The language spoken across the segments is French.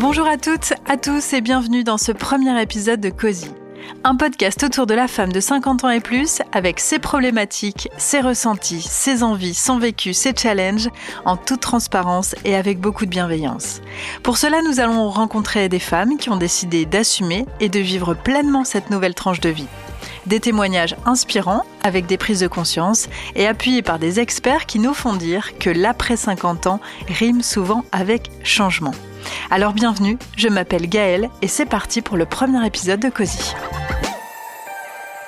Bonjour à toutes, à tous et bienvenue dans ce premier épisode de Cozy. Un podcast autour de la femme de 50 ans et plus avec ses problématiques, ses ressentis, ses envies, son vécu, ses challenges en toute transparence et avec beaucoup de bienveillance. Pour cela, nous allons rencontrer des femmes qui ont décidé d'assumer et de vivre pleinement cette nouvelle tranche de vie. Des témoignages inspirants avec des prises de conscience et appuyés par des experts qui nous font dire que l'après 50 ans rime souvent avec changement. Alors bienvenue, je m'appelle Gaëlle et c'est parti pour le premier épisode de Cozy.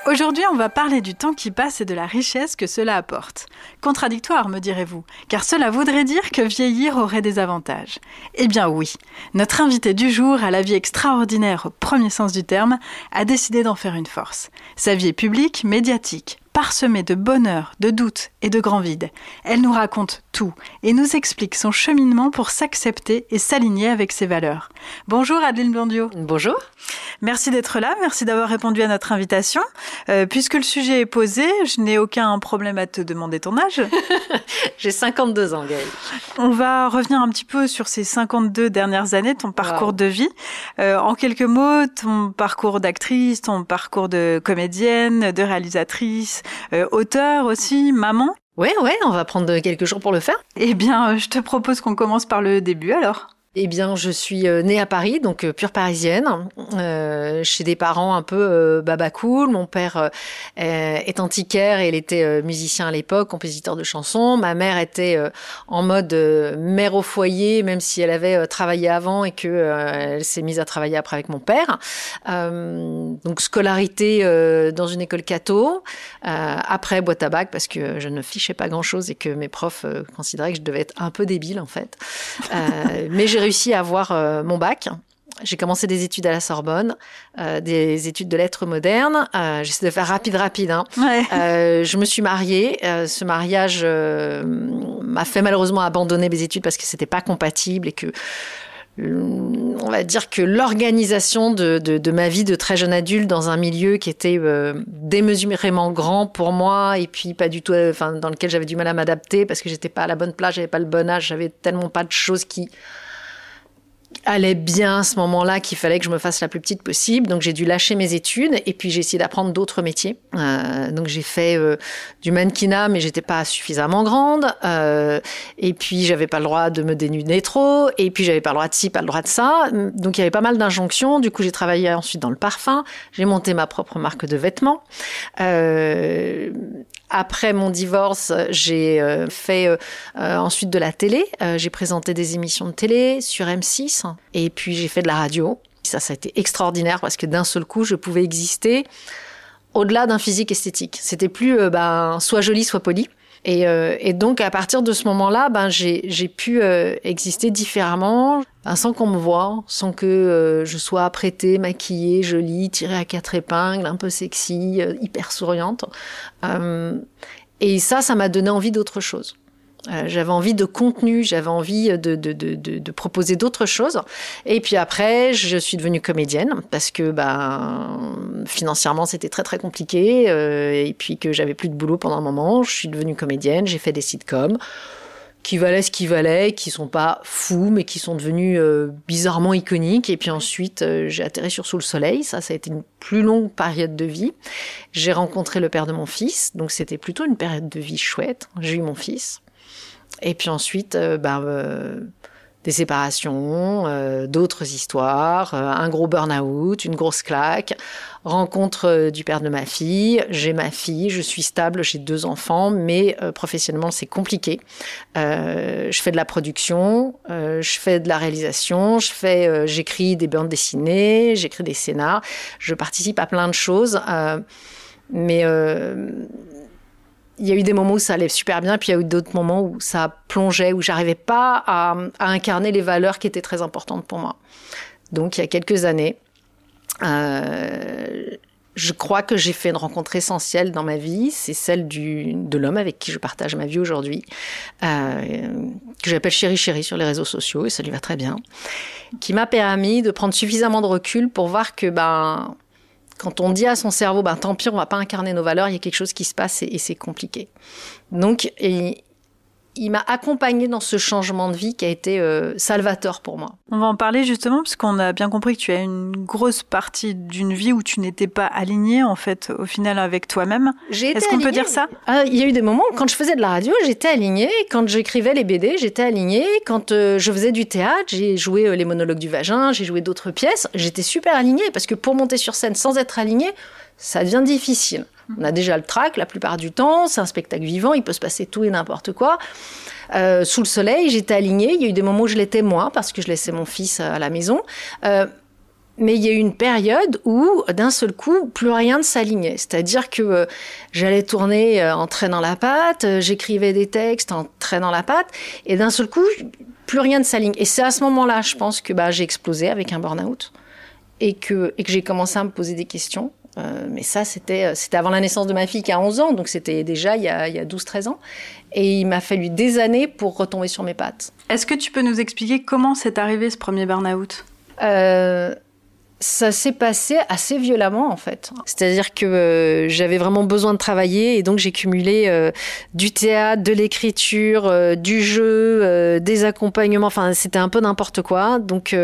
Aujourd'hui, on va parler du temps qui passe et de la richesse que cela apporte. Contradictoire, me direz-vous, car cela voudrait dire que vieillir aurait des avantages. Eh bien oui, notre invité du jour, à la vie extraordinaire au premier sens du terme, a décidé d'en faire une force. Sa vie est publique, médiatique, parsemée de bonheur, de doutes et de grands vides. Elle nous raconte tout et nous explique son cheminement pour s'accepter et s'aligner avec ses valeurs. Bonjour Adeline Blondio. Bonjour. Merci d'être là, merci d'avoir répondu à notre invitation. Euh, puisque le sujet est posé, je n'ai aucun problème à te demander ton âge. J'ai 52 ans, Gaëlle. On va revenir un petit peu sur ces 52 dernières années, ton parcours wow. de vie. Euh, en quelques mots, ton parcours d'actrice, ton parcours de comédienne, de réalisatrice, euh, auteur aussi, maman. Ouais, ouais, on va prendre quelques jours pour le faire. Eh bien, je te propose qu'on commence par le début alors. Eh bien, je suis née à Paris, donc pure parisienne, euh, chez des parents un peu euh. Mon père euh, est antiquaire et il était musicien à l'époque, compositeur de chansons. Ma mère était en mode mère au foyer, même si elle avait travaillé avant et que elle s'est mise à travailler après avec mon père. donc scolarité dans une école catho. après boîte à bac parce que je ne fichais pas grand chose et que mes profs considéraient que je devais être un peu débile en fait. mais réussi à avoir euh, mon bac. J'ai commencé des études à la Sorbonne, euh, des études de lettres modernes. Euh, J'essaie de faire rapide, rapide. Hein. Ouais. Euh, je me suis mariée. ce mariage m'a fait malheureusement abandonner mes études parce que c'était pas compatible et que on va dire que l'organisation de, de, de, ma vie de très jeune adulte dans un milieu qui était euh, démesurément grand pour moi et puis pas du tout, enfin dans lequel j'avais du mal à m'adapter parce que j'étais pas à la bonne place, j'avais pas le bon âge, j'avais tellement pas de choses qui allait bien à ce moment-là qu'il fallait que je me fasse la plus petite possible. Donc j'ai dû lâcher mes études et puis j'ai essayé d'apprendre d'autres métiers. Euh, donc j'ai fait euh, du mannequinat, mais j'étais pas suffisamment grande. Euh, et puis j'avais pas le droit de me dénuder trop. Et puis j'avais pas le droit de ci, pas le droit de ça. Donc il y avait pas mal d'injonctions. Du coup j'ai travaillé ensuite dans le parfum. J'ai monté ma propre marque de vêtements. Euh, après mon divorce, j'ai euh, fait euh, ensuite de la télé. Euh, j'ai présenté des émissions de télé sur M6 et puis j'ai fait de la radio. Ça, ça a été extraordinaire parce que d'un seul coup, je pouvais exister au-delà d'un physique esthétique. C'était plus euh, ben, soit joli, soit poli. Et, euh, et, donc, à partir de ce moment-là, ben, j'ai pu euh, exister différemment, ben, sans qu'on me voie, sans que euh, je sois apprêtée, maquillée, jolie, tirée à quatre épingles, un peu sexy, euh, hyper souriante. Euh, et ça, ça m'a donné envie d'autre chose. Euh, j'avais envie de contenu, j'avais envie de, de, de, de proposer d'autres choses. Et puis après, je suis devenue comédienne parce que ben, financièrement, c'était très très compliqué. Euh, et puis que j'avais plus de boulot pendant un moment. Je suis devenue comédienne, j'ai fait des sitcoms qui valaient ce qu'ils valaient, qui sont pas fous, mais qui sont devenus euh, bizarrement iconiques. Et puis ensuite, euh, j'ai atterri sur Sous le Soleil. Ça, ça a été une plus longue période de vie. J'ai rencontré le père de mon fils, donc c'était plutôt une période de vie chouette. J'ai eu mon fils. Et puis ensuite, euh, ben, euh, des séparations, euh, d'autres histoires, un gros burn-out, une grosse claque, rencontre du père de ma fille, j'ai ma fille, je suis stable, j'ai deux enfants, mais professionnellement c'est compliqué. je fais de la production, je fais de la réalisation, je fais, j'écris des bandes dessinées, j'écris des scénars, je participe à plein de choses, mais il y a eu des moments où ça allait super bien, puis il y a eu d'autres moments où ça plongeait, où j'arrivais pas à, incarner les valeurs qui étaient très importantes pour moi. Donc il y a quelques années, euh, je crois que j'ai fait une rencontre essentielle dans ma vie, c'est celle du, de l'homme avec qui je partage ma vie aujourd'hui, euh, que j'appelle Chéri Chéri sur les réseaux sociaux, et ça lui va très bien, qui m'a permis de prendre suffisamment de recul pour voir que ben quand on dit à son cerveau, ben tant pis, on va pas incarner nos valeurs, il y a quelque chose qui se passe et, et c'est compliqué. Donc, il m'a accompagné dans ce changement de vie qui a été euh, salvateur pour moi. On va en parler justement parce qu'on a bien compris que tu as une grosse partie d'une vie où tu n'étais pas alignée en fait au final avec toi-même. Est-ce qu'on peut dire ça? Ah, Il y a eu des moments où quand je faisais de la radio, j'étais alignée. Quand j'écrivais les BD, j'étais alignée. Quand euh, je faisais du théâtre, j'ai joué euh, les monologues du vagin, j'ai joué d'autres pièces. J'étais super alignée parce que pour monter sur scène sans être alignée, ça devient difficile. On a déjà le trac la plupart du temps, c'est un spectacle vivant, il peut se passer tout et n'importe quoi. Euh, sous le soleil, j'étais alignée. Il y a eu des moments où je l'étais moins parce que je laissais mon fils à la maison. Euh, mais il y a eu une période où, d'un seul coup, plus rien ne s'alignait. C'est-à-dire que euh, j'allais tourner en traînant la patte, j'écrivais des textes en traînant la patte, et d'un seul coup, plus rien ne s'aligne. Et c'est à ce moment-là, je pense que bah, j'ai explosé avec un burn-out et que, et que j'ai commencé à me poser des questions euh, mais ça, c'était, euh, c'était avant la naissance de ma fille qui a 11 ans, donc c'était déjà il y a, il y a 12-13 ans. Et il m'a fallu des années pour retomber sur mes pattes. Est-ce que tu peux nous expliquer comment c'est arrivé ce premier burn-out? Euh, ça s'est passé assez violemment en fait. C'est-à-dire que euh, j'avais vraiment besoin de travailler et donc j'ai cumulé euh, du théâtre, de l'écriture, euh, du jeu, des accompagnements. Enfin, c'était un peu n'importe quoi. Donc,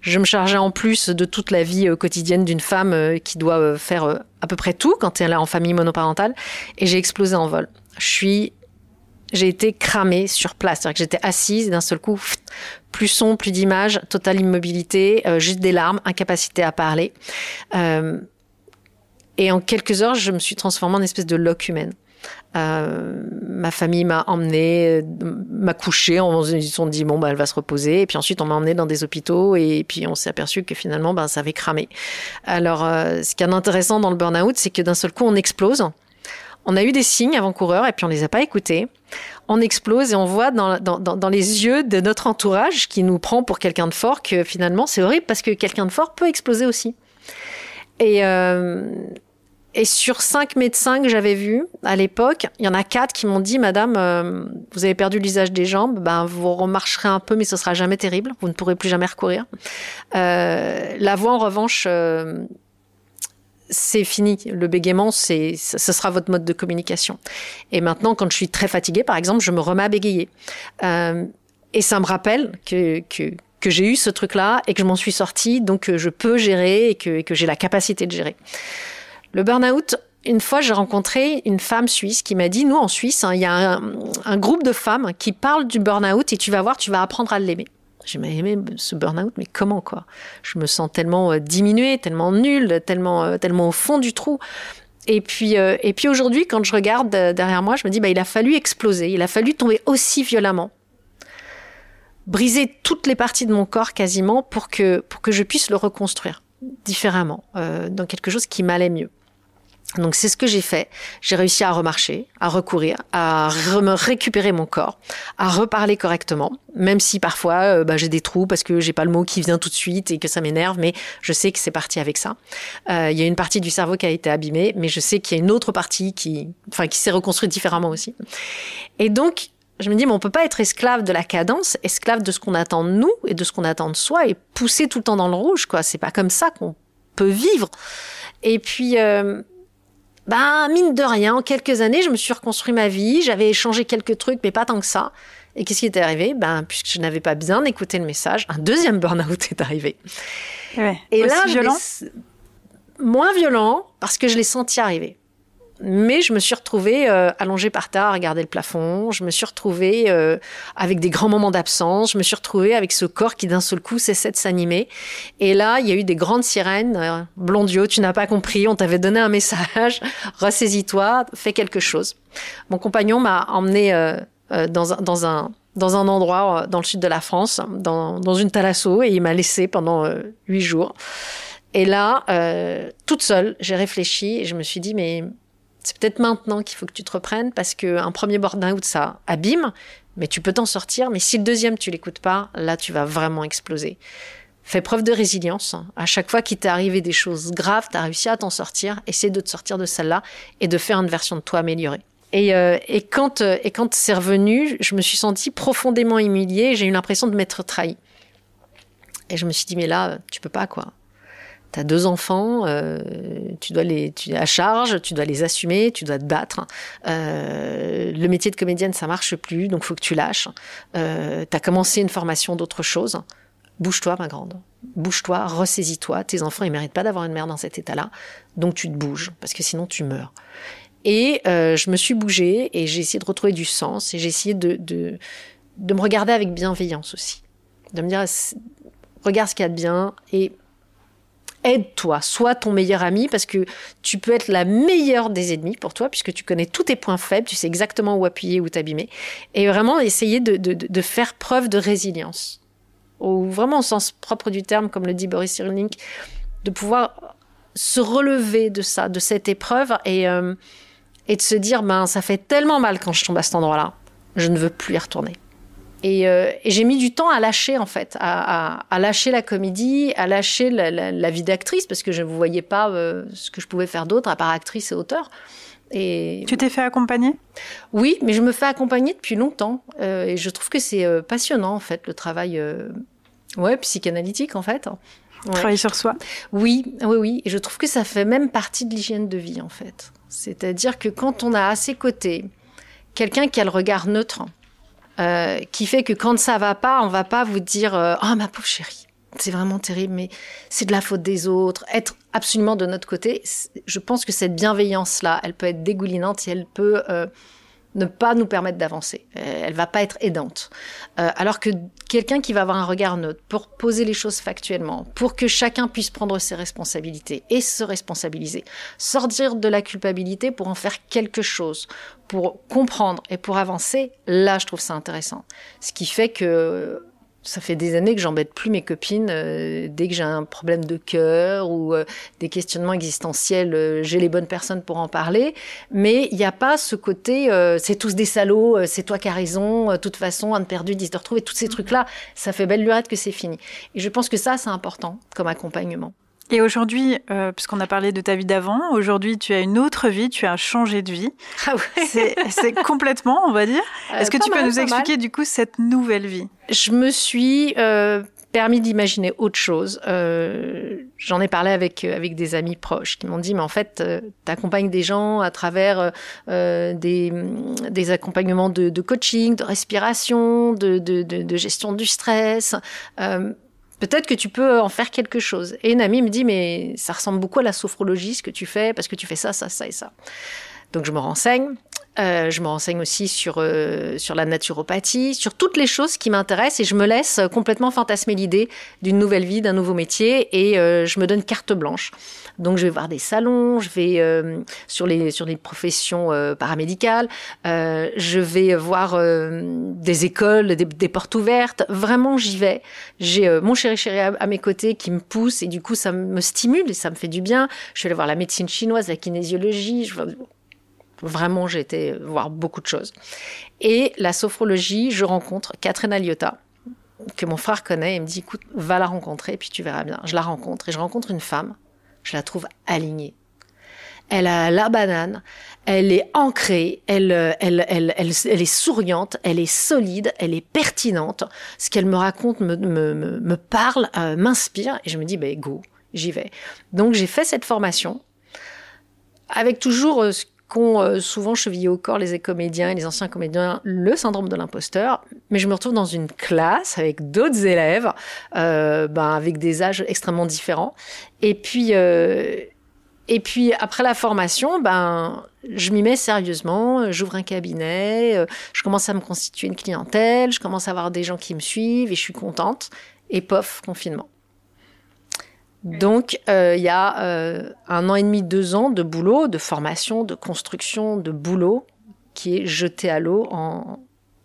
je me chargeais en plus de toute la vie quotidienne d'une femme qui doit faire à peu près tout quand elle est en famille monoparentale. Et j'ai explosé en vol. Je suis j'ai été cramée sur place. C'est-à-dire que j'étais assise d'un seul coup, plus son, plus d'image, totale immobilité, euh, juste des larmes, incapacité à parler. Euh, et en quelques heures, je me suis transformée en espèce de loque humaine. Euh, ma famille m'a emmenée, m'a couchée, on, ils se dit bon bah elle va se reposer et puis ensuite on m'a emmenée dans des hôpitaux et puis on s'est aperçu que finalement ben ça avait cramé. Alors ce qui est intéressant dans le burn-out c'est que d'un seul coup on explose on a eu des signes avant-coureurs et puis on les a pas écoutés. On explose et on voit dans, les yeux de notre entourage qui nous prend pour quelqu'un de fort que finalement c'est horrible parce que quelqu'un de fort peut exploser aussi. Et, euh, sur cinq médecins que j'avais vus à l'époque, il y en a quatre qui m'ont dit Madame, euh, vous avez perdu l'usage des jambes, ben vous remarcherez un peu, mais ce sera jamais terrible. Vous ne pourrez plus jamais recourir. Euh, la voix, en revanche, c'est fini. Le bégaiement, c'est, ce sera votre mode de communication. Et maintenant, quand je suis très fatiguée, par exemple, je me remets à bégayer. Euh, et ça me rappelle que, que, j'ai eu ce truc-là et que je m'en suis sortie, donc je peux gérer et que, que j'ai la capacité de gérer. Le burn-out, une fois, j'ai rencontré une femme suisse qui m'a dit, nous en Suisse, hein, il y a un, un, groupe de femmes qui parlent du burn-out et tu vas voir, tu vas apprendre à l'aimer. J'ai aimé ce burn-out, mais comment quoi? Je me sens tellement euh, diminuée, tellement nulle, tellement, euh, tellement au fond du trou. Et puis, euh, et puis aujourd'hui, quand je regarde derrière moi, je me dis, bah, il a fallu exploser, il a fallu tomber aussi violemment, briser toutes les parties de mon corps quasiment pour que, pour que je puisse le reconstruire différemment, dans quelque chose qui m'allait mieux. Donc c'est ce que j'ai fait. J'ai réussi à remarcher, à recourir, à me récupérer mon corps, à reparler correctement, même si parfois euh, bah, j'ai des trous parce que j'ai pas le mot qui vient tout de suite et que ça m'énerve, mais je sais que c'est parti avec ça. Euh, il y a une partie du cerveau qui a été abîmée, mais je sais qu'il y a une autre partie qui, enfin, qui s'est reconstruite différemment aussi. Et donc je me dis, mais on peut pas être esclave de la cadence, esclave de ce qu'on attend de nous et de ce qu'on attend de soi et pousser tout le temps dans le rouge, quoi. C'est pas comme ça qu'on peut vivre. Et puis, euh, ben, mine de rien, en quelques années, je me suis reconstruit ma vie, j'avais échangé quelques trucs, mais pas tant que ça. Et qu'est-ce qui est arrivé? Ben, puisque je n'avais pas bien écouté le message, un deuxième burn-out est arrivé. Et là, violent? moins violent parce que je l'ai senti arriver mais je me suis retrouvée euh, allongée par terre à regarder le plafond. Je me suis retrouvée euh, avec des grands moments d'absence. Je me suis retrouvée avec ce corps qui d'un seul coup cessait de s'animer. Et là, il y a eu des grandes sirènes. Euh, Blondio, tu n'as pas compris. On t'avait donné un message. Ressaisis-toi. Fais quelque chose. Mon compagnon m'a emmené euh, euh, dans, un, dans un dans un endroit dans le sud de la France, dans, dans une thalasso, et il m'a laissé pendant huit jours. Et là, toute seule, j'ai réfléchi et je me suis dit, mais c'est peut-être maintenant qu'il faut que tu te reprennes parce qu'un premier burn-out, ça abîme, mais tu peux t'en sortir. Mais si le deuxième, tu l'écoutes pas, là, tu vas vraiment exploser. Fais preuve de résilience. À chaque fois qu'il t'est arrivé des choses graves, tu as réussi à t'en sortir. Essaie de te sortir de celle-là et de faire une version de toi améliorée. Et, euh, et quand, euh, et quand c'est revenu, je me suis sentie profondément humiliée. J'ai eu l'impression de m'être trahie. Et je me suis dit, mais là, tu peux pas, quoi Tu as deux enfants, euh, tu dois les, tu à charge, tu dois les assumer, tu dois te battre. Euh, le métier de comédienne, ça marche plus, donc faut que tu lâches. Euh, tu as commencé une formation d'autre chose. Bouge-toi, ma grande. Bouge-toi, ressaisis-toi. Tes enfants, ils méritent pas d'avoir une mère dans cet état-là. Donc tu te bouges, parce que sinon tu meurs. Et euh, je me suis bougée et j'ai essayé de retrouver du sens et j'ai essayé de, de, de me regarder avec bienveillance aussi. De me dire, regarde ce qu'il y a de bien et aide-toi, sois ton meilleur ami parce que tu peux être la meilleure des ennemis pour toi puisque tu connais tous tes points faibles, tu sais exactement où appuyer, où t'abîmer. Et vraiment essayer de, faire preuve de résilience. Ou vraiment au sens propre du terme, comme le dit Boris Cyrulnik, de pouvoir se relever de ça, de cette épreuve et, euh, et de se dire, ben, ça fait tellement mal quand je tombe à cet endroit-là, je ne veux plus y retourner. Et, euh, et j'ai mis du temps à lâcher, en fait, à, à, à lâcher la comédie, à lâcher la, la, la vie d'actrice, parce que je ne voyais pas euh, ce que je pouvais faire d'autre, à part actrice et auteur. Et... Tu t'es fait accompagner? Oui, mais je me fais accompagner depuis longtemps. Euh, et je trouve que c'est euh, passionnant, en fait, le travail euh, ouais, psychanalytique, en fait. Ouais. Travailler sur soi? Oui, oui, oui. Et je trouve que ça fait même partie de l'hygiène de vie, en fait. C'est-à-dire que quand on a à ses côtés quelqu'un qui a le regard neutre, euh, qui fait que quand ça va pas, on va pas vous dire euh, oh ma pauvre chérie, c'est vraiment terrible, mais c'est de la faute des autres. Être absolument de notre côté, je pense que cette bienveillance là, elle peut être dégoulinante et elle peut euh, ne pas nous permettre d'avancer. Euh, elle va pas être aidante. Euh, alors que quelqu'un qui va avoir un regard neutre pour poser les choses factuellement, pour que chacun puisse prendre ses responsabilités et se responsabiliser, sortir de la culpabilité pour en faire quelque chose, pour comprendre et pour avancer, là je trouve ça intéressant. Ce qui fait que ça fait des années que j'embête plus mes copines euh, dès que j'ai un problème de cœur ou euh, des questionnements existentiels. Euh, j'ai les bonnes personnes pour en parler, mais il n'y a pas ce côté euh, c'est tous des salauds, euh, c'est toi qui as raison, de toute façon, un perdu, dix de retrouver. Tous ces trucs-là, ça fait belle lurette que c'est fini. Et je pense que ça, c'est important comme accompagnement. Et aujourd'hui, euh, puisqu'on a parlé de ta vie d'avant, aujourd'hui tu as une autre vie, tu as changé de vie. Ah ouais. C'est complètement, on va dire. Euh, Est-ce que tu mal, peux nous expliquer mal. du coup cette nouvelle vie? Je me suis euh, permis d'imaginer autre chose. J'en ai parlé avec avec des amis proches qui m'ont dit mais en fait euh, t'accompagnes des gens à travers des des accompagnements de, de coaching, de respiration, de de, de, de gestion du stress. Peut-être que tu peux en faire quelque chose. Et une amie me dit, mais ça ressemble beaucoup à la sophrologie, ce que tu fais, parce que tu fais ça, ça, ça et ça. Donc je me renseigne. Euh, je me renseigne aussi sur euh, sur la naturopathie, sur toutes les choses qui m'intéressent et je me laisse complètement fantasmer l'idée d'une nouvelle vie, d'un nouveau métier et euh, je me donne carte blanche. Donc je vais voir des salons, je vais euh, sur les sur les professions euh, paramédicales, je vais voir des écoles, des, des, portes ouvertes. Vraiment j'y vais. J'ai mon chéri chéri à, mes côtés qui me pousse et du coup ça me stimule et ça me fait du bien. Je vais aller voir la médecine chinoise, la kinésiologie. Vraiment, j'ai été voir beaucoup de choses. Et la sophrologie, je rencontre Catherine Aliota, que mon frère connaît, et me dit, écoute, va la rencontrer, puis tu verras bien. Je la rencontre, et je rencontre une femme, je la trouve alignée. Elle a la banane, elle est ancrée, elle, elle, elle, elle, elle est souriante, elle est solide, elle est pertinente. Ce qu'elle me raconte me, me, me parle, euh, m'inspire, et je me dis, ben go, j'y vais. Donc j'ai fait cette formation avec toujours euh, ce qu'ont euh, souvent chevillé au corps les comédiens et les anciens comédiens le syndrome de l'imposteur. Mais je me retrouve dans une classe avec d'autres élèves, euh, ben, avec des âges extrêmement différents. Et puis, euh, et puis après la formation, ben, je m'y mets sérieusement. J'ouvre un cabinet, je commence à me constituer une clientèle, je commence à avoir des gens qui me suivent et je suis contente. Et pof, confinement. Donc, euh, il y a euh, un an et demi, deux ans de boulot, de formation, de construction, de boulot qui est jeté à l'eau en,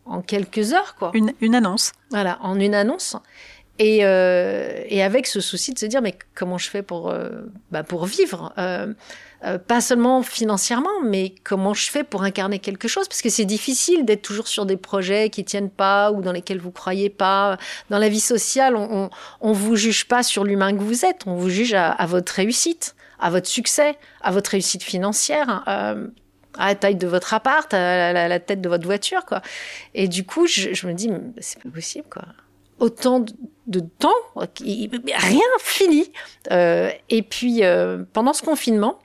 en, quelques heures, quoi. Une, une, annonce. Voilà, en une annonce. Et, euh, et, avec ce souci de se dire, mais comment je fais pour, euh, bah, pour vivre euh, pas seulement financièrement, mais comment je fais pour incarner quelque chose? Parce que c'est difficile d'être toujours sur des projets qui tiennent pas ou dans lesquels vous croyez pas. Dans la vie sociale, on, on, on vous juge pas sur l'humain que vous êtes, on vous juge à, à, votre réussite, à votre succès, à votre réussite financière. Euh, à la taille de votre appart, à la, la, tête de votre voiture, quoi. Et du coup, je, je me dis, c'est pas possible, quoi. autant de temps, rien fini. Euh, et puis euh, pendant ce confinement,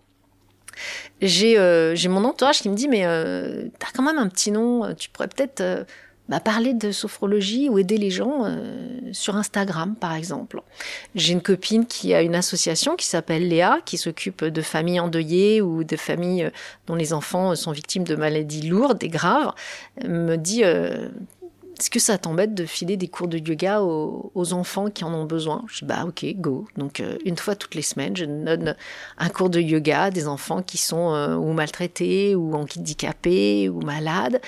j'ai euh, j'ai mon entourage qui me dit mais euh, t'as quand même un petit nom, tu pourrais peut-être euh, bah, parler de sophrologie ou aider les gens sur Instagram par exemple. J'ai une copine qui a une association qui s'appelle Léa qui s'occupe de familles endeuillées ou de familles dont les enfants sont victimes de maladies lourdes et graves. Me dit est-ce que ça t'embête de filer des cours de yoga aux, enfants qui en ont besoin? Je dis bah ok, go. Donc euh, une fois toutes les semaines, je donne un cours de yoga à des enfants qui sont euh, ou maltraités ou handicapés ou malades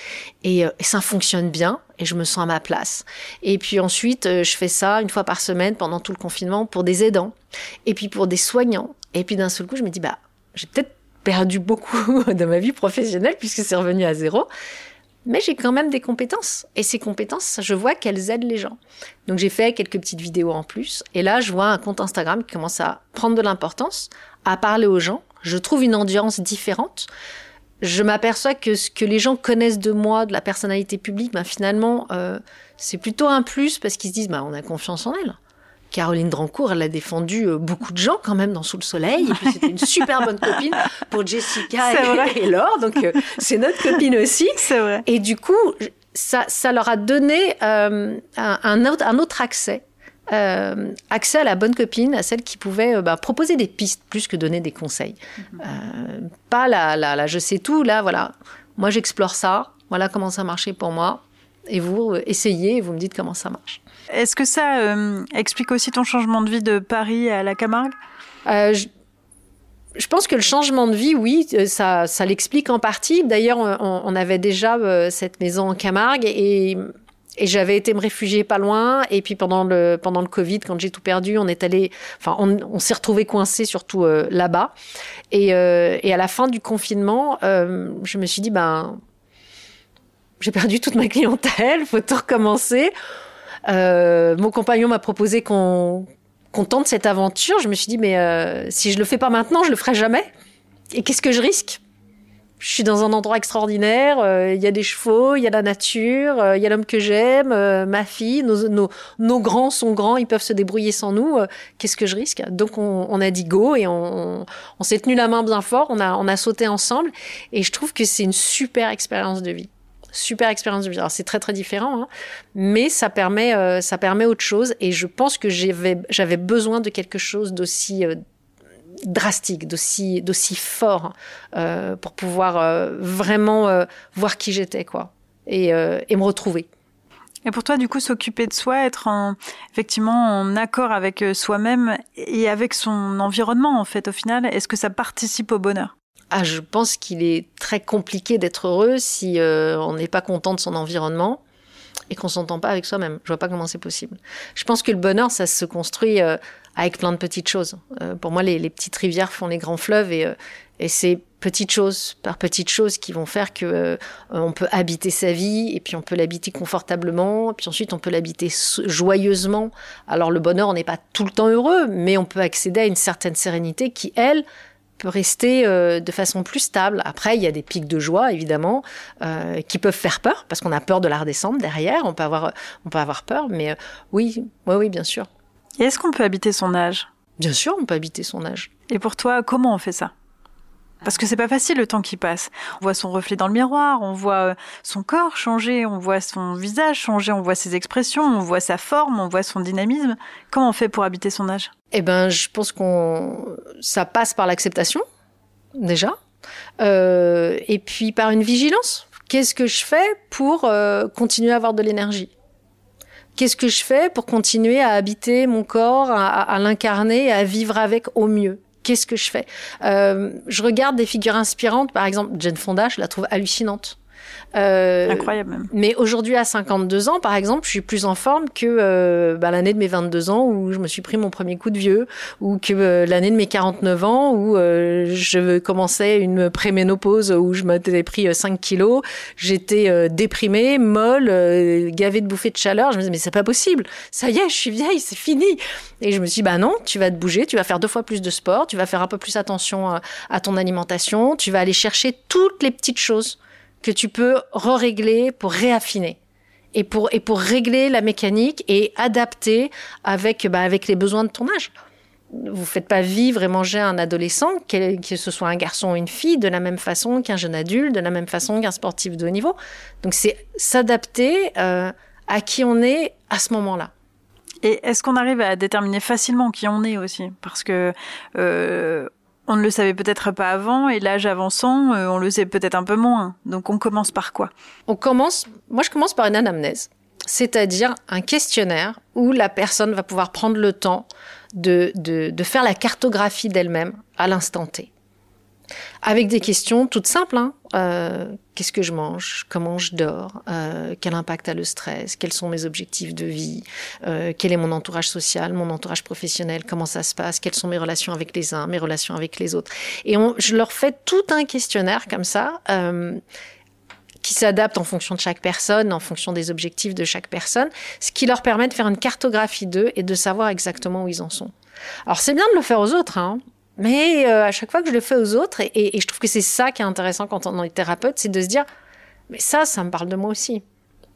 et, euh, et, ça fonctionne bien et je me sens à ma place. Et puis ensuite, je fais ça une fois par semaine pendant tout le confinement pour des aidants et puis pour des soignants. Et puis d'un seul coup, je me dis bah j'ai peut-être perdu beaucoup de ma vie professionnelle puisque c'est revenu à zéro mais j'ai quand même des compétences. Et ces compétences, je vois qu'elles aident les gens. Donc j'ai fait quelques petites vidéos en plus. Et là, je vois un compte Instagram qui commence à prendre de l'importance, à parler aux gens. Je trouve une audience différente. Je m'aperçois que ce que les gens connaissent de moi, de la personnalité publique, ben finalement, euh, c'est plutôt un plus parce qu'ils se disent, ben, on a confiance en elle. Caroline Drancourt, elle a défendu euh, beaucoup de gens quand même dans Sous le Soleil. Et puis c'était une super bonne copine pour Jessica et, Laure. Donc euh, c'est notre copine aussi. C'est vrai. Et du coup, ça, ça leur a donné euh, un, autre, un autre accès. Euh, accès à la bonne copine, à celle qui pouvait euh, bah, proposer des pistes plus que donner des conseils. Mm-hmm. euh, pas la, la, la je sais tout, là voilà, moi j'explore ça, voilà comment ça marchait pour moi, et vous essayez et vous me dites comment ça marche. Est-ce que ça euh, explique aussi ton changement de vie de Paris à la Camargue? Euh, je, pense que le changement de vie, oui, euh, ça, l'explique en partie. D'ailleurs, on, avait déjà cette maison en Camargue et, j'avais été me réfugier pas loin. Et puis pendant le, pendant le Covid, quand j'ai tout perdu, on est allé, enfin, on, s'est retrouvé coincé surtout là-bas. Et, et, à la fin du confinement, je me suis dit, ben, j'ai perdu toute ma clientèle, faut tout recommencer. Euh, mon compagnon m'a proposé qu'on qu'on tente cette aventure. Je me suis dit, mais euh, si je le fais pas maintenant, je le ferai jamais. Et qu'est-ce que je risque? Je suis dans un endroit extraordinaire. Euh, il y a des chevaux, il y a la nature, euh, il y a l'homme que j'aime, ma fille. Nos, nos, nos, grands sont grands, ils peuvent se débrouiller sans nous. qu'est-ce que je risque? Donc on, on, a dit go et on, on s'est tenu la main bien fort. On a, on a sauté ensemble. Et je trouve que c'est une super expérience de vie super expérience de vie. Alors c'est très très différent, hein, mais ça permet euh, ça permet autre chose. Et je pense que j'avais besoin de quelque chose d'aussi euh, drastique, d'aussi d'aussi fort euh, pour pouvoir euh, vraiment euh, voir qui j'étais quoi et, euh, et me retrouver. Et pour toi, du coup, s'occuper de soi, être en, effectivement en accord avec soi-même et avec son environnement, en fait, au final, est-ce que ça participe au bonheur? Ah, je pense qu'il est très compliqué d'être heureux si euh, on n'est pas content de son environnement et qu'on s'entend pas avec soi-même. Je vois pas comment c'est possible. Je pense que le bonheur, ça se construit euh, avec plein de petites choses. Euh, pour moi, les, petites rivières font les grands fleuves et, c'est petites choses par petites choses qui vont faire que on peut habiter sa vie et puis on peut l'habiter confortablement et puis ensuite on peut l'habiter joyeusement. Alors le bonheur, on n'est pas tout le temps heureux, mais on peut accéder à une certaine sérénité qui, elle, peut rester euh, de façon plus stable. Après, il y a des pics de joie, évidemment, euh, qui peuvent faire peur, parce qu'on a peur de la redescendre derrière, on peut avoir, on peut avoir peur, mais euh, oui, oui, oui, bien sûr. Et est-ce qu'on peut habiter son âge? Bien sûr, on peut habiter son âge. Et pour toi, comment on fait ça? Parce que c'est pas facile le temps qui passe. On voit son reflet dans le miroir, on voit son corps changer, on voit son visage changer, on voit ses expressions, on voit sa forme, on voit son dynamisme. Comment on fait pour habiter son âge? Eh ben, je pense qu'on ça passe par l'acceptation déjà, euh, et puis par une vigilance. Qu'est-ce que je fais pour euh, continuer à avoir de l'énergie? Qu'est-ce que je fais pour continuer à habiter mon corps, à, à l'incarner, à vivre avec au mieux? Qu'est-ce que je fais euh, Je regarde des figures inspirantes, par exemple Jane Fonda, je la trouve hallucinante. Euh, Incroyable même. Mais aujourd'hui, à 52 ans, par exemple, je suis plus en forme que euh, bah, l'année de mes 22 ans où je me suis pris mon premier coup de vieux, ou que euh, l'année de mes 49 ans où je commençais une préménopause où je m'étais pris 5 kilos, j'étais déprimée, molle, gavée de bouffées de chaleur. Je me disais, mais c'est pas possible, ça y est, je suis vieille, c'est fini. Et je me suis dit, bah non, tu vas te bouger, tu vas faire deux fois plus de sport, tu vas faire un peu plus attention à, à ton alimentation, tu vas aller chercher toutes les petites choses que tu peux re-régler pour réaffiner. et pour, et pour régler la mécanique et adapter avec, bah, avec les besoins de ton âge. Vous faites pas vivre et manger un adolescent, que, que ce soit un garçon ou une fille, de la même façon qu'un jeune adulte, de la même façon qu'un sportif de haut niveau. Donc c'est s'adapter euh, à qui on est à ce moment-là. Et est-ce qu'on arrive à déterminer facilement qui on est aussi? Parce que euh, on ne le savait peut-être pas avant, et l'âge avançant, euh, on le sait peut-être un peu moins. Donc on commence par quoi? On commence, moi je commence par une anamnèse, c'est-à-dire un questionnaire où la personne va pouvoir prendre le temps de, de, de faire la cartographie d'elle-même à l'instant T. Avec des questions toutes simples. Hein. Euh, Qu'est-ce que je mange? Comment je dors? Euh, Quel impact a le stress? Quels sont mes objectifs de vie? Euh, Quel est mon entourage social, mon entourage professionnel? Comment ça se passe? Quelles sont mes relations avec les uns, mes relations avec les autres? Et on, je leur fais tout un questionnaire comme ça. Euh, qui s'adapte en fonction de chaque personne, en fonction des objectifs de chaque personne, ce qui leur permet de faire une cartographie d'eux et de savoir exactement où ils en sont. Alors c'est bien de le faire aux autres, hein, mais euh, à chaque fois que je le fais aux autres, et, et je trouve que c'est ça qui est intéressant quand on est thérapeute, c'est de se dire, mais ça, ça me parle de moi aussi.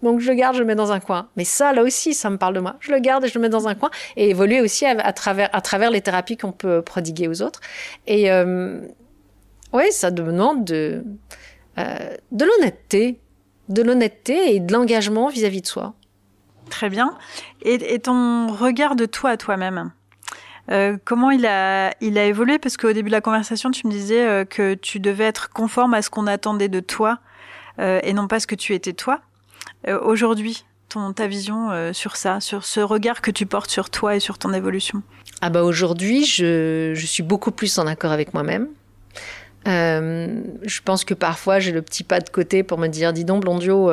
Donc je le garde, je le mets dans un coin. Mais ça, là aussi, ça me parle de moi. Je le garde et je le mets dans un coin. Et évoluer aussi à, à travers, à travers les thérapies qu'on peut prodiguer aux autres. Et euh, oui, ça demande de, euh, de l'honnêteté. De l'honnêteté et de l'engagement vis-à-vis de soi. Très bien. Et, et ton regard de toi à toi-même? Euh, comment il a, il a évolué? Parce qu'au début de la conversation, tu me disais euh, que tu devais être conforme à ce qu'on attendait de toi euh, et non pas ce que tu étais toi. Aujourd'hui, ton, ta vision sur ça, sur ce regard que tu portes sur toi et sur ton évolution? Ah bah aujourd'hui, je, je suis beaucoup plus en accord avec moi-même. Je pense que parfois j'ai le petit pas de côté pour me dire, dis donc Blondio,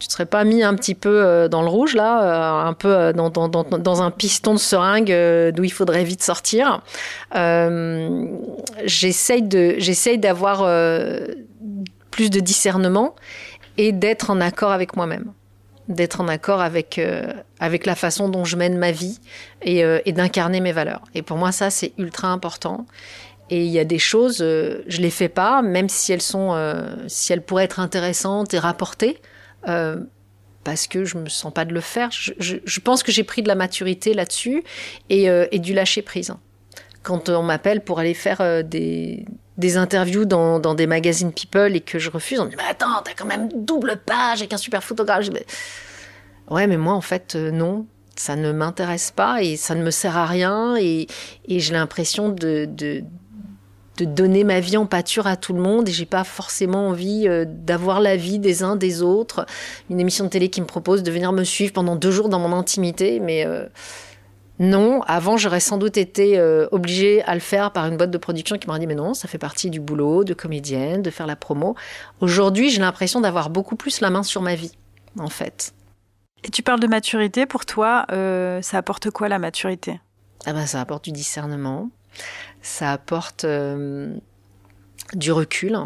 tu te serais pas mis un petit peu euh, dans le rouge là, euh, un peu euh, dans, un piston de seringue d'où il faudrait vite sortir. Euh, j'essaye d'avoir plus de discernement et d'être en accord avec moi-même d'être en accord avec avec la façon dont je mène ma vie et, d'incarner mes valeurs. Et pour moi, ça c'est ultra important. Et il y a des choses, euh, je les fais pas, même si elles sont, si elles pourraient être intéressantes et rapportées, euh, parce que je me sens pas de le faire. Je, pense que j'ai pris de la maturité là-dessus et, euh, du lâcher prise. Quand on m'appelle pour aller faire euh, des, interviews dans, dans des magazines People et que je refuse, on me dit mais attends, t'as quand même double page avec un super photographe. Ouais, mais moi en fait non, ça ne m'intéresse pas et ça ne me sert à rien et, et j'ai l'impression de, de de donner ma vie en pâture à tout le monde et j'ai pas forcément envie euh, d'avoir la vie des uns des autres. Une émission de télé qui me propose de venir me suivre pendant deux jours dans mon intimité, mais euh, non. Avant, j'aurais sans doute été euh, obligée à le faire par une boîte de production qui m'aurait dit mais non, ça fait partie du boulot de comédienne, de faire la promo. Aujourd'hui, j'ai l'impression d'avoir beaucoup plus la main sur ma vie, en fait. Et tu parles de maturité. Pour toi, euh, ça apporte quoi la maturité? Ah ben, ça apporte du discernement ça apporte euh, du recul,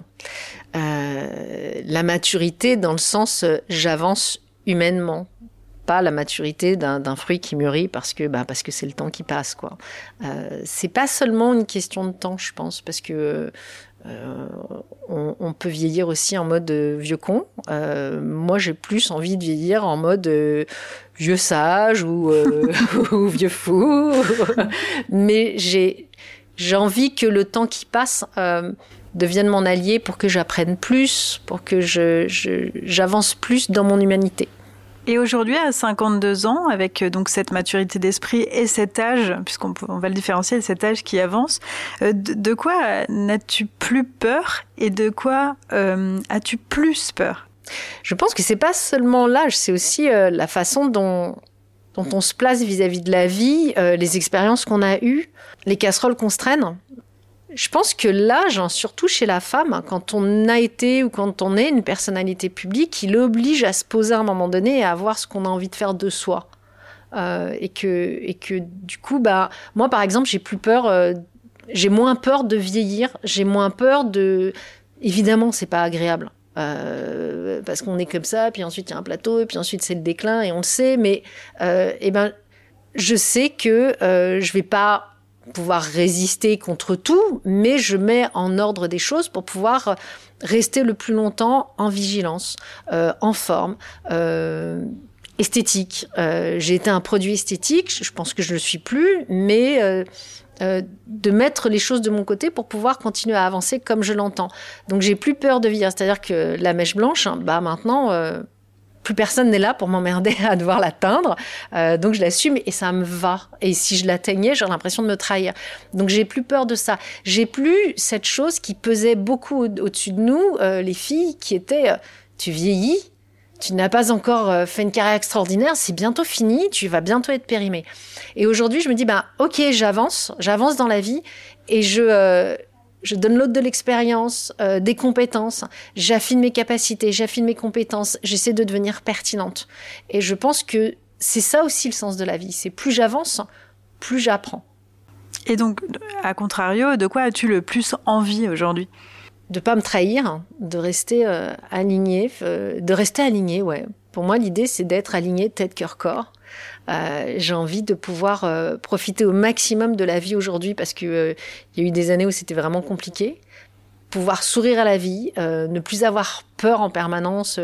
euh, la maturité dans le sens euh, j'avance humainement, pas la maturité d'un fruit qui mûrit parce que bah, parce que c'est le temps qui passe quoi. Euh, c'est pas seulement une question de temps, je pense, parce que on, peut vieillir aussi en mode vieux con. Moi, j'ai plus envie de vieillir en mode vieux sage ou, ou vieux fou. Mais j'ai j'ai envie que le temps qui passe euh, devienne mon allié pour que j'apprenne plus, pour que je, je, j'avance plus dans mon humanité. Et aujourd'hui, à 52 ans, avec donc cette maturité d'esprit et cet âge, puisqu'on on va le différencier, cet âge qui avance, de, de quoi n'as-tu plus peur et de quoi euh, as-tu plus peur? Je pense que c'est pas seulement l'âge, c'est aussi euh, la façon dont dont on se place vis-à-vis -vis de la vie, euh, les expériences qu'on a eues, les casseroles qu'on se traîne. Je pense que l'âge, surtout chez la femme, quand on a été ou quand on est une personnalité publique, il oblige à se poser à un moment donné et à voir ce qu'on a envie de faire de soi. Euh, et, que, et que du coup, bah, moi par exemple, j'ai plus peur, euh, j'ai moins peur de vieillir, j'ai moins peur de. Évidemment, c'est pas agréable. Euh, parce qu'on est comme ça, puis ensuite il y a un plateau, puis ensuite c'est le déclin, et on le sait, mais euh, eh ben, je sais que euh, je vais pas pouvoir résister contre tout, mais je mets en ordre des choses pour pouvoir rester le plus longtemps en vigilance, euh, en forme. Esthétique. J'ai été un produit esthétique, je pense que je ne le suis plus, mais euh, de mettre les choses de mon côté pour pouvoir continuer à avancer comme je l'entends. Donc j'ai plus peur de vieillir. C'est-à-dire que la mèche blanche, hein, bah maintenant, euh, plus personne n'est là pour m'emmerder à devoir l'atteindre. Euh, donc je l'assume et ça me va. Et si je l'atteignais, j'ai l'impression de me trahir. Donc j'ai plus peur de ça. J'ai plus cette chose qui pesait beaucoup au-dessus de nous, euh, les filles, qui était euh, tu vieillis, tu n'as pas encore euh, fait une carrière extraordinaire, c'est bientôt fini, tu vas bientôt être périmé. Et aujourd'hui, je me dis, bah, ok, j'avance, j'avance dans la vie et je, euh, je donne l'autre de l'expérience, euh, des compétences, j'affine mes capacités, j'affine mes compétences, j'essaie de devenir pertinente. Et je pense que c'est ça aussi le sens de la vie, c'est plus j'avance, plus j'apprends. Et donc, à contrario, de quoi as-tu le plus envie aujourd'hui? De pas me trahir, de rester euh, aligné, euh, de rester aligné, ouais. Pour moi, l'idée, c'est d'être aligné tête, cœur, corps. Euh, j'ai envie de pouvoir euh, profiter au maximum de la vie aujourd'hui parce que euh, il y a eu des années où c'était vraiment compliqué. Pouvoir sourire à la vie, ne plus avoir peur en permanence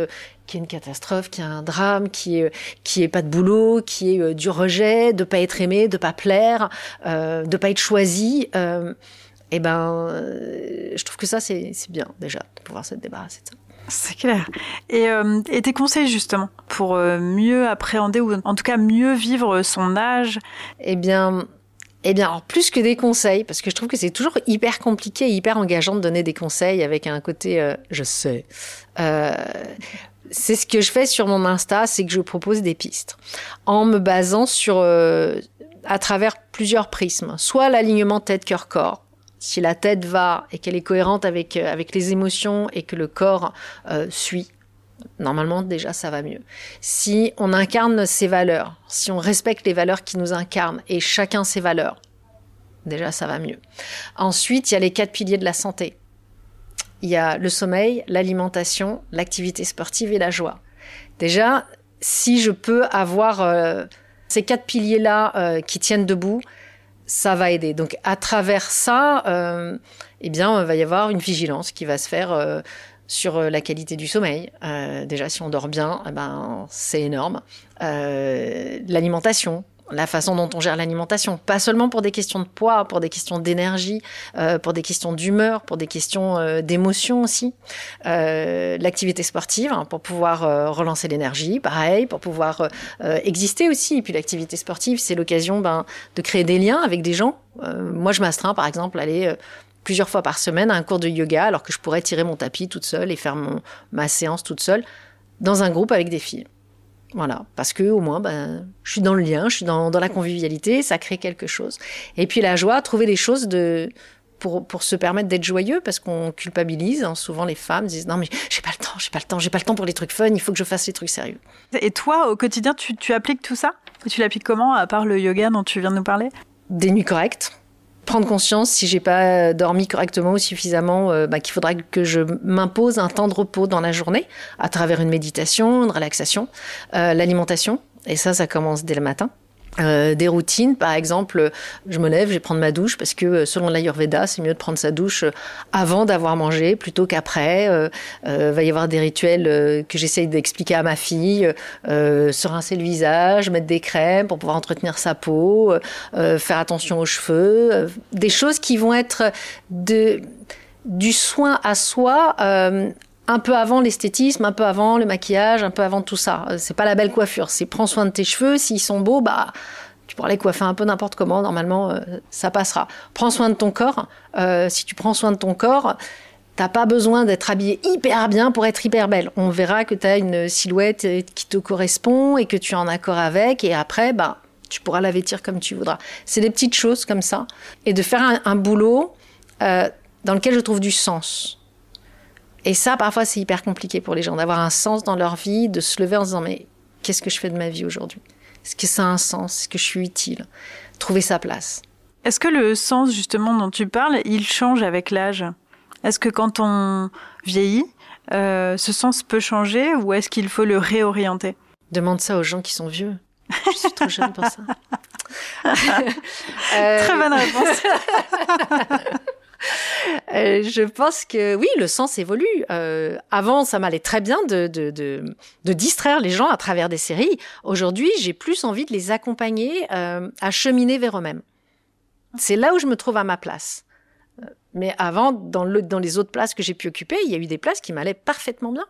qu'il y ait une catastrophe, qu'il y ait un drame, qu'il n'y ait, ait, pas de boulot, qu'il y ait du rejet, de pas être aimé, de pas plaire, de pas être choisi eh ben, euh, je trouve que ça, c'est bien déjà de pouvoir se débarrasser de ça. C'est clair. Et, euh, et, tes conseils justement pour euh, mieux appréhender ou en tout cas mieux vivre son âge? Eh bien, eh bien, alors, plus que des conseils, parce que je trouve que c'est toujours hyper compliqué et hyper engageant de donner des conseils avec un côté euh, je sais. Euh, c'est ce que je fais sur mon Insta, c'est que je propose des pistes en me basant sur euh, à travers plusieurs prismes, soit l'alignement tête cœur corps si la tête va et qu'elle est cohérente avec, euh, avec les émotions et que le corps euh, suit, normalement déjà ça va mieux. Si on incarne ses valeurs, si on respecte les valeurs qui nous incarnent et chacun ses valeurs, déjà ça va mieux. Ensuite, il y a les quatre piliers de la santé. Il y a le sommeil, l'alimentation, l'activité sportive et la joie. Déjà, si je peux avoir euh, ces quatre piliers-là qui tiennent debout, ça va aider. Donc à travers ça, euh, eh bien, il va y avoir une vigilance qui va se faire euh, sur euh, la qualité du sommeil. Déjà, si on dort bien, eh ben, c'est énorme. L'alimentation, la façon dont on gère l'alimentation, pas seulement pour des questions de poids, pour des questions d'énergie, euh, pour des questions d'humeur, pour des questions euh, d'émotion aussi. Euh, L'activité sportive hein, pour pouvoir relancer l'énergie, pareil, pour pouvoir exister aussi. Et puis l'activité sportive, c'est l'occasion ben, de créer des liens avec des gens. Moi, je m'astreins par exemple à aller plusieurs fois par semaine à un cours de yoga, alors que je pourrais tirer mon tapis toute seule et faire mon, ma séance toute seule dans un groupe avec des filles. Voilà, parce que au moins, ben, je suis dans le lien, je suis dans, dans la convivialité, ça crée quelque chose. Et puis la joie, trouver des choses de pour, pour se permettre d'être joyeux, parce qu'on culpabilise. Hein. Souvent, les femmes disent non mais j'ai pas le temps, j'ai pas le temps, j'ai pas le temps pour les trucs fun. Il faut que je fasse les trucs sérieux. Et toi, au quotidien, tu, tu appliques tout ça? Et tu l'appliques comment, à part le yoga dont tu viens de nous parler? Des nuits correctes prendre conscience si j'ai pas dormi correctement ou suffisamment, euh, bah, qu'il faudra que je m'impose un temps de repos dans la journée à travers une méditation, une relaxation, euh, l'alimentation. Et ça, ça commence dès le matin. Euh, des routines, par exemple, je me lève, je vais prendre ma douche parce que selon l'Ayurveda, c'est mieux de prendre sa douche avant d'avoir mangé plutôt qu'après. Euh, euh, va y avoir des rituels euh, que j'essaye d'expliquer à ma fille, euh, se rincer le visage, mettre des crèmes pour pouvoir entretenir sa peau, euh, faire attention aux cheveux, des choses qui vont être de du soin à soi un peu avant l'esthétisme, un peu avant le maquillage, un peu avant tout ça. C'est pas la belle coiffure, c'est prends soin de tes cheveux, s'ils sont beaux, bah tu pourras les coiffer un peu n'importe comment, normalement euh, ça passera. Prends soin de ton corps, euh, si tu prends soin de ton corps, t'as pas besoin d'être habillée hyper bien pour être hyper belle. On verra que tu as une silhouette qui te correspond et que tu es en accord avec et après bah tu pourras la vêtir comme tu voudras. C'est des petites choses comme ça et de faire un, boulot euh, dans lequel je trouve du sens. Et ça, parfois, c'est hyper compliqué pour les gens, d'avoir un sens dans leur vie, de se lever en se disant, mais qu'est-ce que je fais de ma vie aujourd'hui? Est-ce que ça a un sens? Est-ce que je suis utile? Trouver sa place. Est-ce que le sens, justement, dont tu parles, il change avec l'âge? Est-ce que quand on vieillit, euh, ce sens peut changer ou est-ce qu'il faut le réorienter? Demande ça aux gens qui sont vieux. Je suis trop jeune pour ça. Très bonne réponse. Euh, je pense que oui, le sens évolue. Euh, avant, ça m'allait très bien de, distraire les gens à travers des séries. Aujourd'hui, j'ai plus envie de les accompagner euh, à cheminer vers eux-mêmes. C'est là où je me trouve à ma place. Mais avant, dans, le, dans les autres places que j'ai pu occuper, il y a eu des places qui m'allaient parfaitement bien.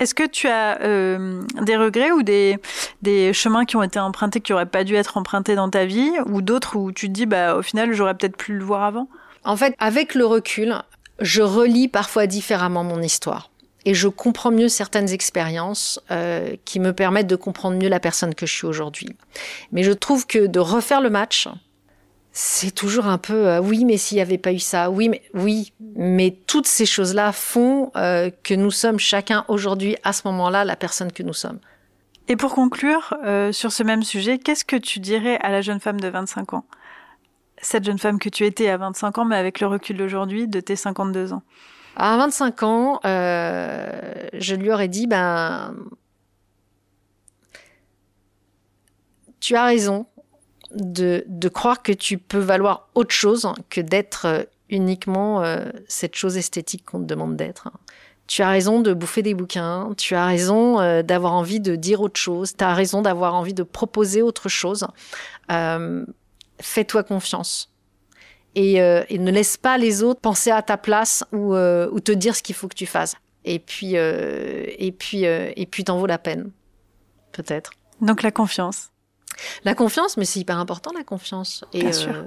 Est-ce que tu as des regrets ou des, des chemins qui ont été empruntés qui n'auraient pas dû être empruntés dans ta vie ou d'autres où tu te dis bah au final j'aurais peut-être pu le voir avant? En fait, avec le recul, je relis parfois différemment mon histoire. Et je comprends mieux certaines expériences euh, qui me permettent de comprendre mieux la personne que je suis aujourd'hui. Mais je trouve que de refaire le match, c'est toujours un peu euh, oui, mais s'il n'y avait pas eu ça, oui, mais oui, mais toutes ces choses-là font euh, que nous sommes chacun aujourd'hui à ce moment-là la personne que nous sommes. Et pour conclure euh, sur ce même sujet, qu'est-ce que tu dirais à la jeune femme de 25 ans? Cette jeune femme que tu étais à 25 ans, mais avec le recul d'aujourd'hui, de tes 52 ans À 25 ans, euh, je lui aurais dit, ben, tu as raison de, croire que tu peux valoir autre chose que d'être uniquement euh, cette chose esthétique qu'on te demande d'être. Tu as raison de bouffer des bouquins, tu as raison euh, d'avoir envie de dire autre chose, tu as raison d'avoir envie de proposer autre chose. Euh, fais-toi confiance. Et, euh, et, ne laisse pas les autres penser à ta place ou, euh, ou te dire ce qu'il faut que tu fasses. Et puis, euh, et puis, euh, et puis, t'en vaut la peine, peut-être. Donc la confiance. La confiance, mais c'est hyper important la confiance. Et, Bien sûr.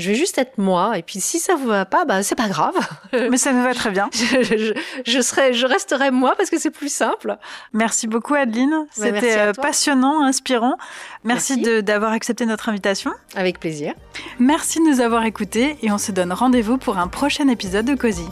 Je vais juste être moi, et puis si ça vous va pas, bah c'est pas grave. Mais ça me va très bien. je, je, je, serai, je resterai moi parce que c'est plus simple. Merci beaucoup Adeline, c'était euh, passionnant, inspirant. Merci, Merci. d'avoir accepté notre invitation. Avec plaisir. Merci de nous avoir écoutés et on se donne rendez-vous pour un prochain épisode de Cozy.